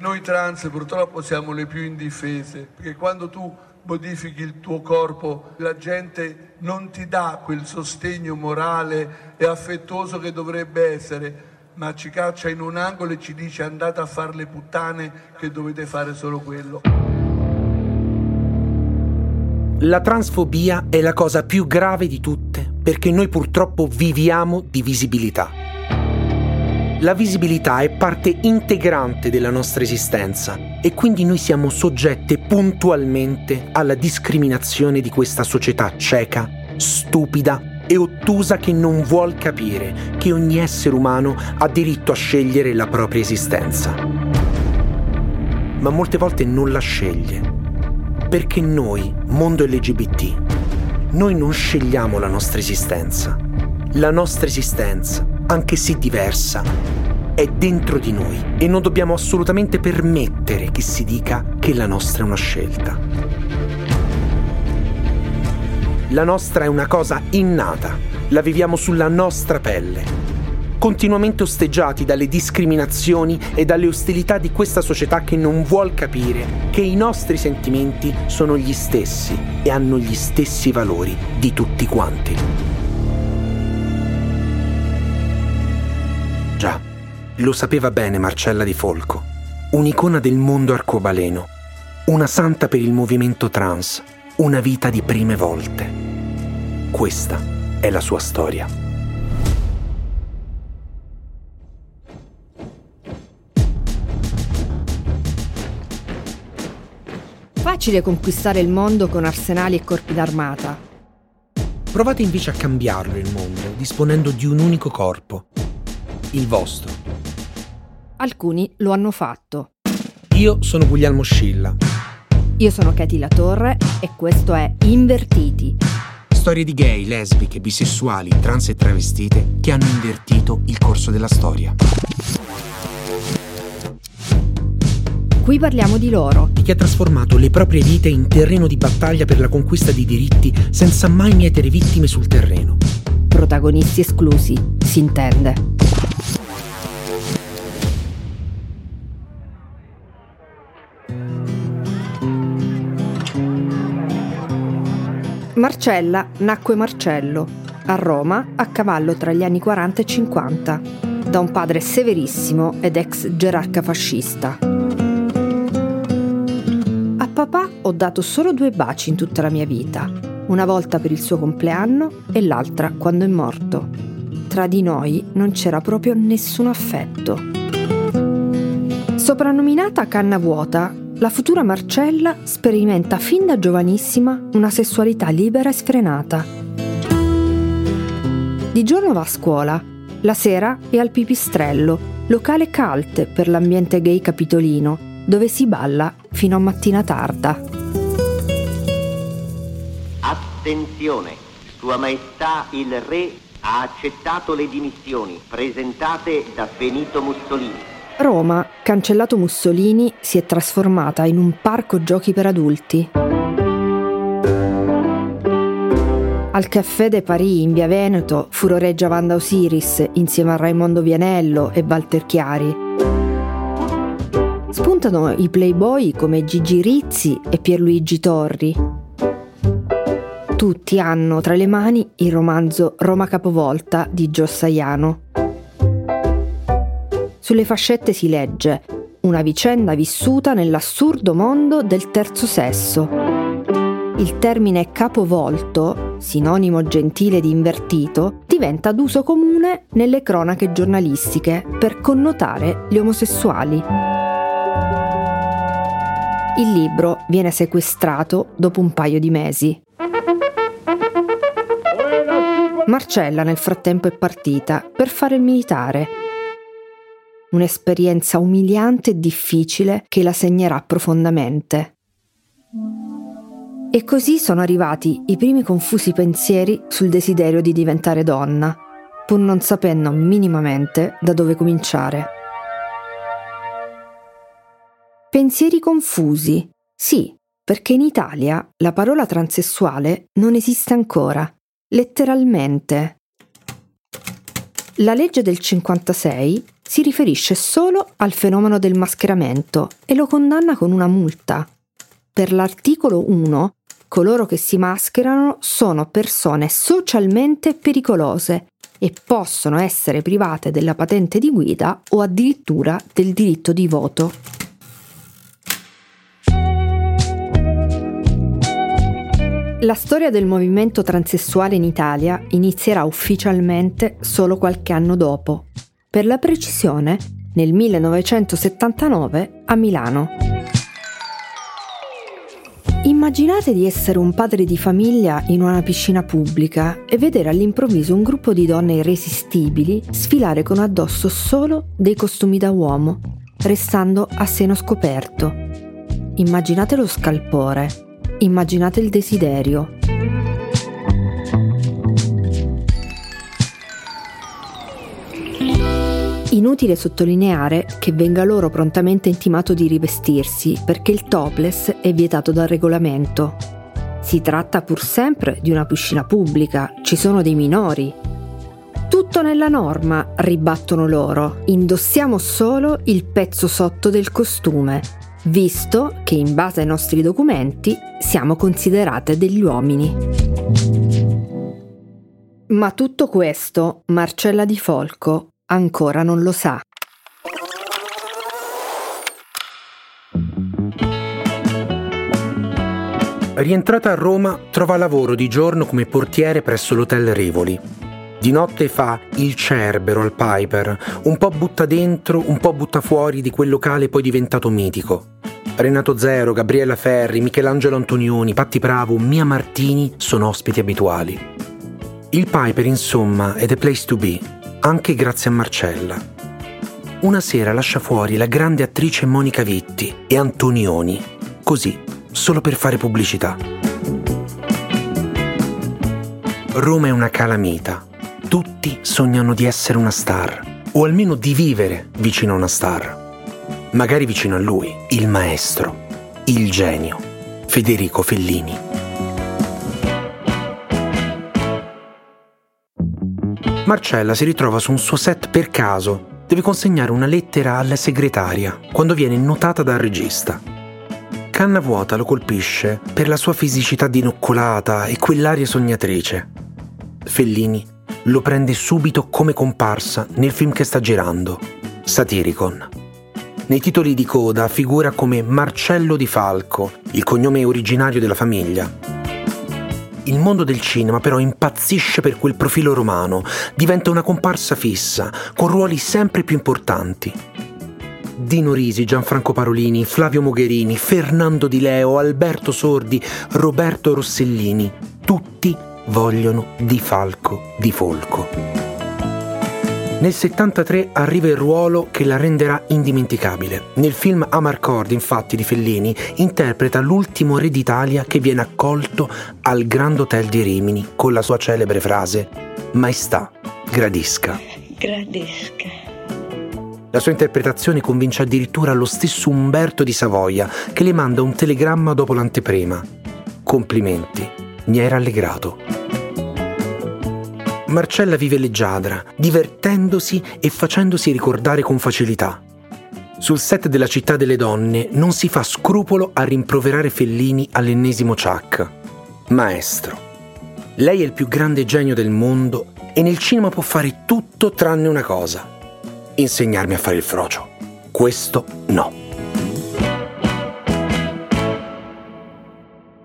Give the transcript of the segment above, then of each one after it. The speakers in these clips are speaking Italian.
Noi trans purtroppo siamo le più indifese, perché quando tu modifichi il tuo corpo, la gente non ti dà quel sostegno morale e affettuoso che dovrebbe essere, ma ci caccia in un angolo e ci dice andate a fare le puttane che dovete fare solo quello. La transfobia è la cosa più grave di tutte perché noi purtroppo viviamo di visibilità. La visibilità è parte integrante della nostra esistenza e quindi noi siamo soggette puntualmente alla discriminazione di questa società cieca, stupida e ottusa che non vuol capire che ogni essere umano ha diritto a scegliere la propria esistenza. Ma molte volte non la sceglie. Perché noi, mondo LGBT, noi non scegliamo la nostra esistenza. La nostra esistenza anche se diversa, è dentro di noi e non dobbiamo assolutamente permettere che si dica che la nostra è una scelta. La nostra è una cosa innata, la viviamo sulla nostra pelle, continuamente osteggiati dalle discriminazioni e dalle ostilità di questa società che non vuol capire che i nostri sentimenti sono gli stessi e hanno gli stessi valori di tutti quanti. Lo sapeva bene Marcella di Folco, un'icona del mondo arcobaleno, una santa per il movimento trans, una vita di prime volte. Questa è la sua storia. Facile conquistare il mondo con arsenali e corpi d'armata. Provate invece a cambiarlo il mondo, disponendo di un unico corpo, il vostro. Alcuni lo hanno fatto. Io sono Guglielmo Scilla. Io sono Katy La Torre e questo è Invertiti. Storie di gay, lesbiche, bisessuali, trans e travestite che hanno invertito il corso della storia. Qui parliamo di loro. Di chi ha trasformato le proprie vite in terreno di battaglia per la conquista di diritti senza mai mietere vittime sul terreno. Protagonisti esclusi, si intende. Marcella nacque Marcello, a Roma a cavallo tra gli anni 40 e 50, da un padre severissimo ed ex gerarca fascista. A papà ho dato solo due baci in tutta la mia vita, una volta per il suo compleanno e l'altra quando è morto. Tra di noi non c'era proprio nessun affetto. Soprannominata canna vuota, la futura Marcella sperimenta fin da giovanissima una sessualità libera e sfrenata. Di giorno va a scuola, la sera è al pipistrello, locale cult per l'ambiente gay capitolino, dove si balla fino a mattina tarda. Attenzione, Sua Maestà il Re ha accettato le dimissioni presentate da Benito Mussolini. Roma, cancellato Mussolini, si è trasformata in un parco giochi per adulti. Al caffè de Paris in via Veneto furoreggia Wanda Osiris insieme a Raimondo Vianello e Walter Chiari. Spuntano i playboy come Gigi Rizzi e Pierluigi Torri. Tutti hanno tra le mani il romanzo Roma Capovolta di Gio Saiano. Sulle fascette si legge una vicenda vissuta nell'assurdo mondo del terzo sesso. Il termine capovolto, sinonimo gentile di invertito, diventa d'uso comune nelle cronache giornalistiche per connotare gli omosessuali. Il libro viene sequestrato dopo un paio di mesi. Marcella nel frattempo è partita per fare il militare un'esperienza umiliante e difficile che la segnerà profondamente. E così sono arrivati i primi confusi pensieri sul desiderio di diventare donna, pur non sapendo minimamente da dove cominciare. Pensieri confusi, sì, perché in Italia la parola transessuale non esiste ancora, letteralmente. La legge del 56 si riferisce solo al fenomeno del mascheramento e lo condanna con una multa. Per l'articolo 1, coloro che si mascherano sono persone socialmente pericolose e possono essere private della patente di guida o addirittura del diritto di voto. La storia del movimento transessuale in Italia inizierà ufficialmente solo qualche anno dopo, per la precisione nel 1979 a Milano. Immaginate di essere un padre di famiglia in una piscina pubblica e vedere all'improvviso un gruppo di donne irresistibili sfilare con addosso solo dei costumi da uomo, restando a seno scoperto. Immaginate lo scalpore, Immaginate il desiderio. Inutile sottolineare che venga loro prontamente intimato di rivestirsi perché il topless è vietato dal regolamento. Si tratta pur sempre di una piscina pubblica, ci sono dei minori. Tutto nella norma, ribattono loro, indossiamo solo il pezzo sotto del costume, visto che in base ai nostri documenti siamo considerate degli uomini. Ma tutto questo Marcella Di Folco ancora non lo sa. Rientrata a Roma, trova lavoro di giorno come portiere presso l'hotel Revoli. Di notte fa il cerbero al Piper, un po' butta dentro, un po' butta fuori di quel locale poi diventato mitico. Renato Zero, Gabriella Ferri, Michelangelo Antonioni, Patti Bravo, Mia Martini sono ospiti abituali. Il Piper, insomma, è the place to be, anche grazie a Marcella. Una sera lascia fuori la grande attrice Monica Vitti e Antonioni, così, solo per fare pubblicità. Roma è una calamita. Tutti sognano di essere una star, o almeno di vivere vicino a una star magari vicino a lui, il maestro, il genio, Federico Fellini. Marcella si ritrova su un suo set per caso. Deve consegnare una lettera alla segretaria quando viene notata dal regista. Canna vuota lo colpisce per la sua fisicità dinoccolata e quell'aria sognatrice. Fellini lo prende subito come comparsa nel film che sta girando, Satiricon. Nei titoli di coda figura come Marcello di Falco, il cognome originario della famiglia. Il mondo del cinema però impazzisce per quel profilo romano, diventa una comparsa fissa, con ruoli sempre più importanti. Dino Risi, Gianfranco Parolini, Flavio Mogherini, Fernando Di Leo, Alberto Sordi, Roberto Rossellini, tutti vogliono Di Falco di Folco. Nel 73 arriva il ruolo che la renderà indimenticabile. Nel film Amarcord, infatti, di Fellini, interpreta l'ultimo re d'Italia che viene accolto al Grand Hotel di Rimini con la sua celebre frase Maestà, gradisca. Gradisca. La sua interpretazione convince addirittura lo stesso Umberto di Savoia, che le manda un telegramma dopo l'anteprima. Complimenti, mi hai rallegrato. Marcella vive leggiadra, divertendosi e facendosi ricordare con facilità. Sul set della Città delle Donne non si fa scrupolo a rimproverare Fellini all'ennesimo Chuck. Maestro. Lei è il più grande genio del mondo e nel cinema può fare tutto tranne una cosa. Insegnarmi a fare il frocio. Questo no.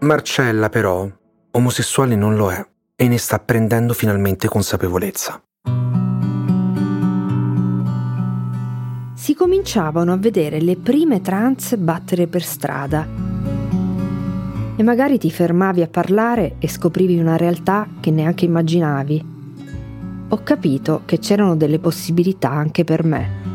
Marcella però, omosessuale non lo è e ne sta prendendo finalmente consapevolezza. Si cominciavano a vedere le prime trans battere per strada. E magari ti fermavi a parlare e scoprivi una realtà che neanche immaginavi. Ho capito che c'erano delle possibilità anche per me.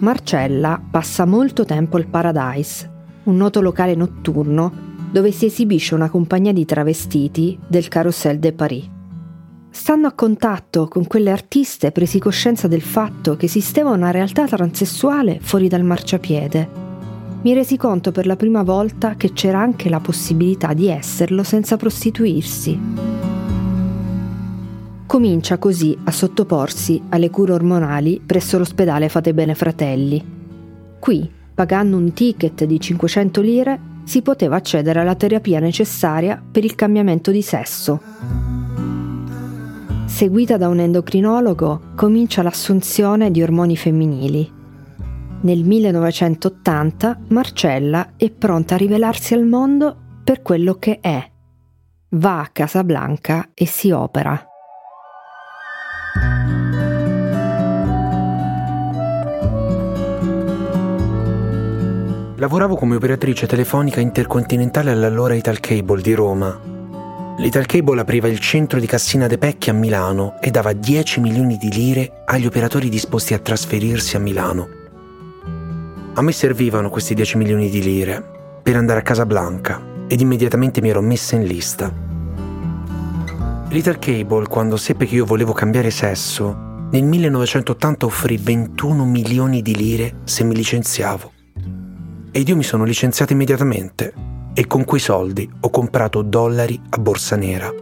Marcella passa molto tempo al Paradise, un noto locale notturno dove si esibisce una compagnia di travestiti del Carousel de Paris. Stando a contatto con quelle artiste presi coscienza del fatto che esisteva una realtà transessuale fuori dal marciapiede. Mi resi conto per la prima volta che c'era anche la possibilità di esserlo senza prostituirsi. comincia così a sottoporsi alle cure ormonali presso l'ospedale Fate Bene Fratelli. Qui, pagando un ticket di 500 lire, si poteva accedere alla terapia necessaria per il cambiamento di sesso. Seguita da un endocrinologo, comincia l'assunzione di ormoni femminili. Nel 1980 Marcella è pronta a rivelarsi al mondo per quello che è. Va a Casablanca e si opera. Lavoravo come operatrice telefonica intercontinentale all'allora Ital Cable di Roma. L'Ital Cable apriva il centro di Cassina de Pecchi a Milano e dava 10 milioni di lire agli operatori disposti a trasferirsi a Milano. A me servivano questi 10 milioni di lire per andare a Casablanca ed immediatamente mi ero messa in lista. L'Ital Cable, quando seppe che io volevo cambiare sesso, nel 1980 offrì 21 milioni di lire se mi licenziavo ed io mi sono licenziato immediatamente e con quei soldi ho comprato dollari a borsa nera,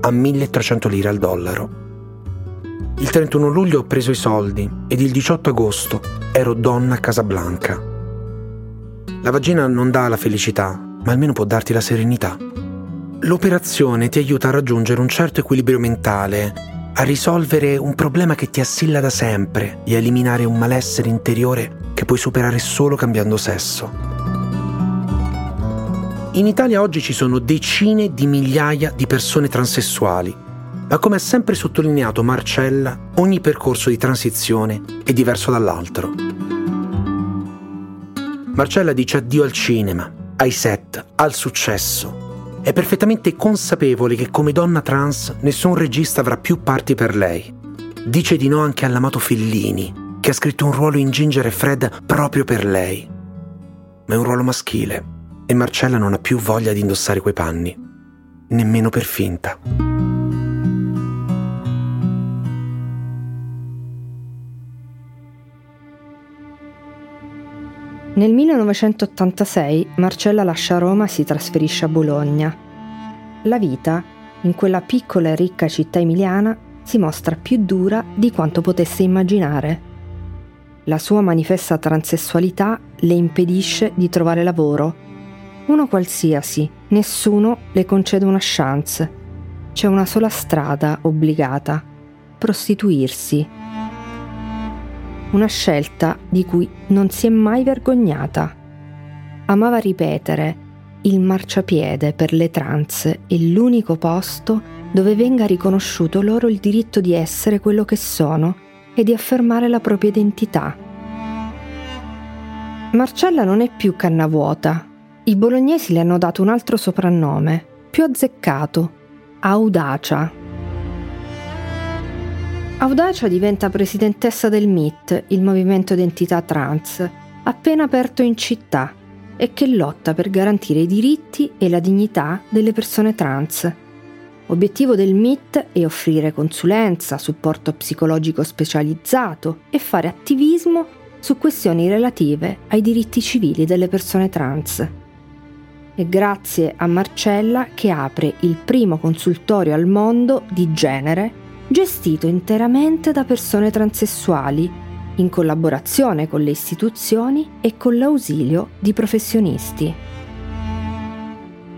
a 1300 lire al dollaro. Il 31 luglio ho preso i soldi ed il 18 agosto ero donna a Casablanca. La vagina non dà la felicità, ma almeno può darti la serenità. L'operazione ti aiuta a raggiungere un certo equilibrio mentale, a risolvere un problema che ti assilla da sempre e a eliminare un malessere interiore che puoi superare solo cambiando sesso. In Italia oggi ci sono decine di migliaia di persone transessuali, ma come ha sempre sottolineato Marcella, ogni percorso di transizione è diverso dall'altro. Marcella dice addio al cinema, ai set, al successo. È perfettamente consapevole che come donna trans nessun regista avrà più parti per lei. Dice di no anche all'amato Fellini, che ha scritto un ruolo in Ginger e Fred proprio per lei. Ma è un ruolo maschile e Marcella non ha più voglia di indossare quei panni, nemmeno per finta. Nel 1986 Marcella lascia Roma e si trasferisce a Bologna. La vita, in quella piccola e ricca città emiliana, si mostra più dura di quanto potesse immaginare. La sua manifesta transessualità le impedisce di trovare lavoro. Uno qualsiasi, nessuno le concede una chance. C'è una sola strada obbligata, prostituirsi. Una scelta di cui non si è mai vergognata. Amava ripetere, il marciapiede per le trans è l'unico posto dove venga riconosciuto loro il diritto di essere quello che sono e di affermare la propria identità. Marcella non è più canna vuota. I bolognesi le hanno dato un altro soprannome, più azzeccato, Audacia. Audacia diventa presidentessa del MIT, il movimento identità trans, appena aperto in città e che lotta per garantire i diritti e la dignità delle persone trans. Obiettivo del MIT è offrire consulenza, supporto psicologico specializzato e fare attivismo su questioni relative ai diritti civili delle persone trans. È grazie a Marcella che apre il primo consultorio al mondo di genere gestito interamente da persone transessuali, in collaborazione con le istituzioni e con l'ausilio di professionisti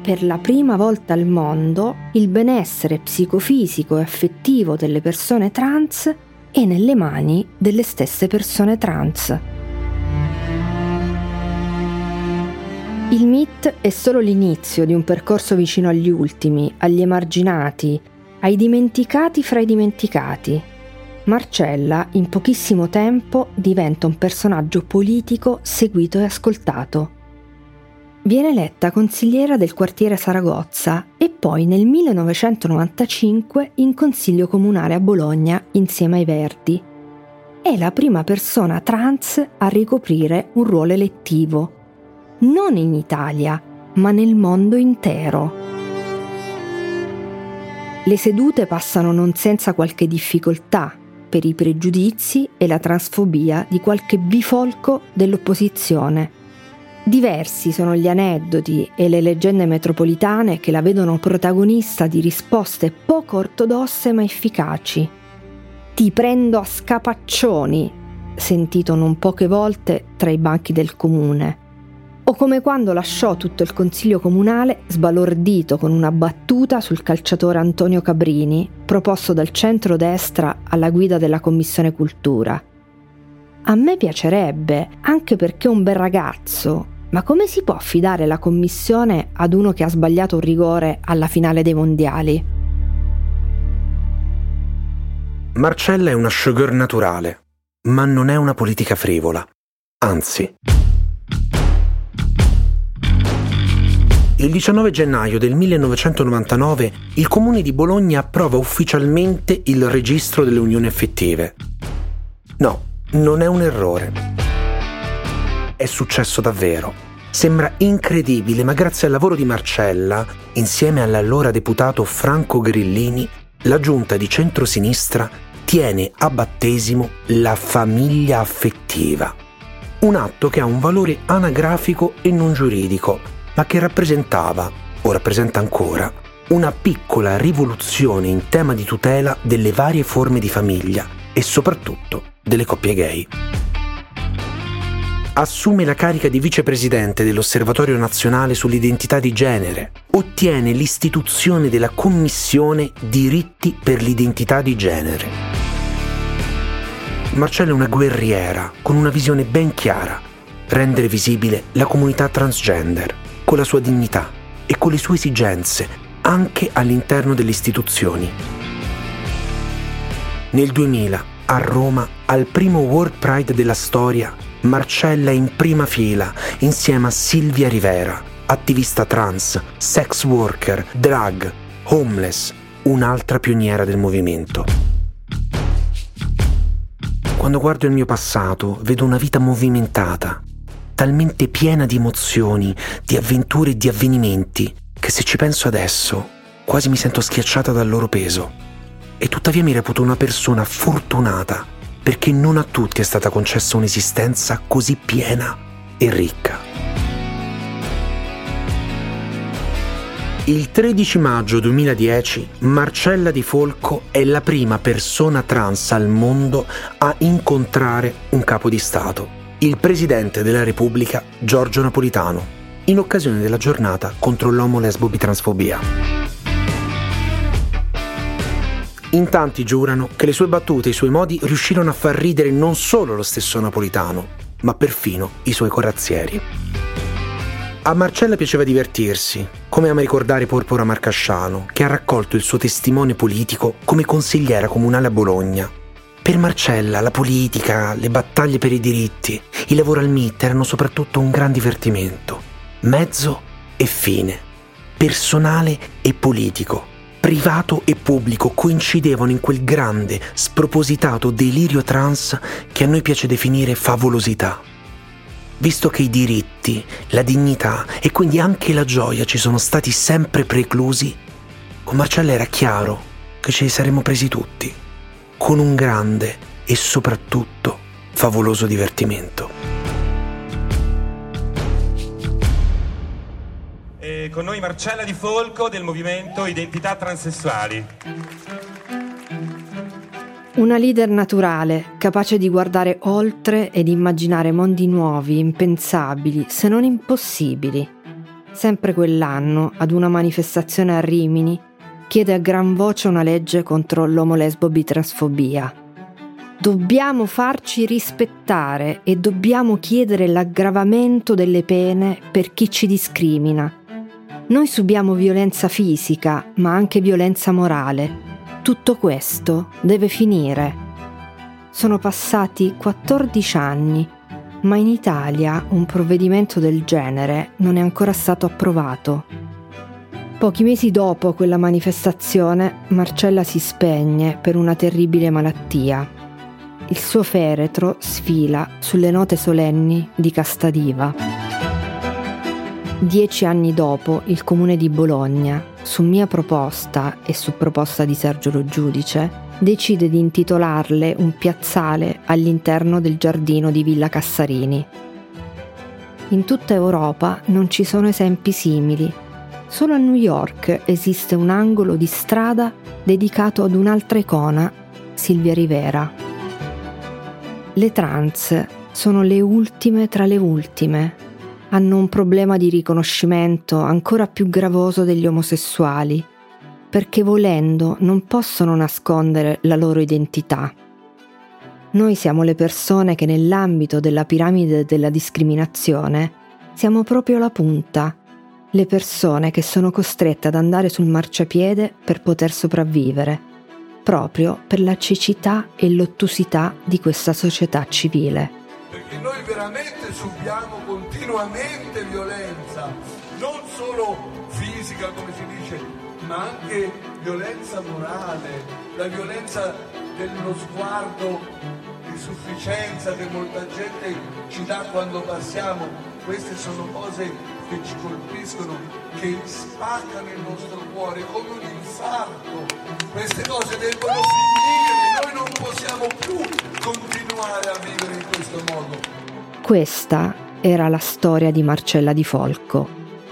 per la prima volta al mondo il benessere psicofisico e affettivo delle persone trans è nelle mani delle stesse persone trans. Il MIT è solo l'inizio di un percorso vicino agli ultimi, agli emarginati, ai dimenticati fra i dimenticati. Marcella, in pochissimo tempo, diventa un personaggio politico seguito e ascoltato Viene eletta consigliera del quartiere Saragozza e poi nel 1995 in consiglio comunale a Bologna insieme ai Verdi. È la prima persona trans a ricoprire un ruolo elettivo, non in Italia, ma nel mondo intero. Le sedute passano non senza qualche difficoltà per i pregiudizi e la transfobia di qualche bifolco dell'opposizione Diversi sono gli aneddoti e le leggende metropolitane che la vedono protagonista di risposte poco ortodosse ma efficaci. Ti prendo a scapaccioni, sentito non poche volte tra i banchi del comune. O come quando lasciò tutto il consiglio comunale sbalordito con una battuta sul calciatore Antonio Cabrini, proposto dal centro-destra alla guida della Commissione Cultura. A me piacerebbe, anche perché è un bel ragazzo, ma come si può affidare la commissione ad uno che ha sbagliato un rigore alla finale dei mondiali? Marcella è una sugar naturale, ma non è una politica frivola. Anzi. Il 19 gennaio del 1999 il comune di Bologna approva ufficialmente il registro delle unioni effettive. No, non è un errore. È successo davvero. Sembra incredibile, ma grazie al lavoro di Marcella, insieme all'allora deputato Franco Grillini, la giunta di centrosinistra tiene a battesimo la famiglia affettiva. Un atto che ha un valore anagrafico e non giuridico, ma che rappresentava, o rappresenta ancora, una piccola rivoluzione in tema di tutela delle varie forme di famiglia e soprattutto delle coppie gay. Assume la carica di vicepresidente dell'Osservatorio nazionale sull'identità di genere. Ottiene l'istituzione della Commissione Diritti per l'identità di genere. Marcella è una guerriera con una visione ben chiara. Rendere visibile la comunità transgender, con la sua dignità e con le sue esigenze, anche all'interno delle istituzioni. Nel 2000 a Roma, al primo World Pride della storia, Marcella è in prima fila insieme a Silvia Rivera, attivista trans, sex worker, drag, homeless, un'altra pioniera del movimento. Quando guardo il mio passato, vedo una vita movimentata, talmente piena di emozioni, di avventure e di avvenimenti, che se ci penso adesso, quasi mi sento schiacciata dal loro peso e tuttavia mi reputo una persona fortunata perché non a tutti è stata concessa un'esistenza così piena e ricca. Il 13 maggio 2010 Marcella Di Folco è la prima persona trans al mondo a incontrare un capo di Stato, il Presidente della Repubblica Giorgio Napolitano, in occasione della giornata contro l'omo-lesbo-bitransfobia. In tanti giurano che le sue battute e i suoi modi riuscirono a far ridere non solo lo stesso napolitano, ma perfino i suoi corazzieri. A Marcella piaceva divertirsi, come ama ricordare Porpora Marcasciano, che ha raccolto il suo testimone politico come consigliera comunale a Bologna. Per Marcella la politica, le battaglie per i diritti, il lavoro al MIT erano soprattutto un gran divertimento, mezzo e fine, personale e politico. Privato e pubblico coincidevano in quel grande, spropositato delirio trans che a noi piace definire favolosità. Visto che i diritti, la dignità e quindi anche la gioia ci sono stati sempre preclusi, con Marcella era chiaro che ce li saremmo presi tutti, con un grande e soprattutto favoloso divertimento. con noi Marcella Di Folco del movimento Identità Transessuali. Una leader naturale, capace di guardare oltre ed immaginare mondi nuovi, impensabili, se non impossibili. Sempre quell'anno, ad una manifestazione a Rimini, chiede a gran voce una legge contro l'omolesbo-bitransfobia. Dobbiamo farci rispettare e dobbiamo chiedere l'aggravamento delle pene per chi ci discrimina noi subiamo violenza fisica, ma anche violenza morale. Tutto questo deve finire. Sono passati 14 anni, ma in Italia un provvedimento del genere non è ancora stato approvato. Pochi mesi dopo quella manifestazione, Marcella si spegne per una terribile malattia. Il suo feretro sfila sulle note solenni di Castadiva. Dieci anni dopo, il comune di Bologna, su mia proposta e su proposta di Sergio Lo Giudice, decide di intitolarle un piazzale all'interno del giardino di Villa Cassarini. In tutta Europa non ci sono esempi simili. Solo a New York esiste un angolo di strada dedicato ad un'altra icona, Silvia Rivera. Le trans sono le ultime tra le ultime. Hanno un problema di riconoscimento ancora più gravoso degli omosessuali, perché volendo non possono nascondere la loro identità. Noi siamo le persone che nell'ambito della piramide della discriminazione siamo proprio la punta, le persone che sono costrette ad andare sul marciapiede per poter sopravvivere, proprio per la cecità e l'ottusità di questa società civile. Perché noi veramente subiamo continuamente violenza, non solo fisica come si dice, ma anche violenza morale, la violenza dello sguardo di sufficienza che molta gente ci dà quando passiamo, queste sono cose che ci colpiscono, che spaccano il nostro cuore come un infarto. Queste cose devono finire, noi non possiamo più continuare a vivere in questo modo. Questa era la storia di Marcella di Folco,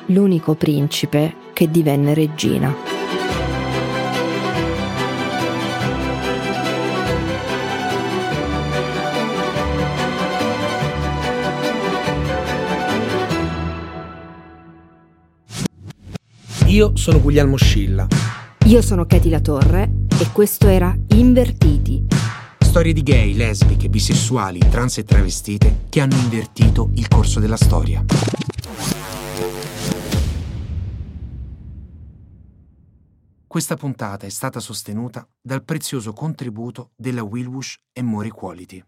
l'unico principe che divenne regina. Io sono Guglielmo Scilla. Io sono Katy La Torre e questo era Invertiti. Storie di gay, lesbiche, bisessuali, trans e travestite che hanno invertito il corso della storia. Questa puntata è stata sostenuta dal prezioso contributo della Willwush e More Equality.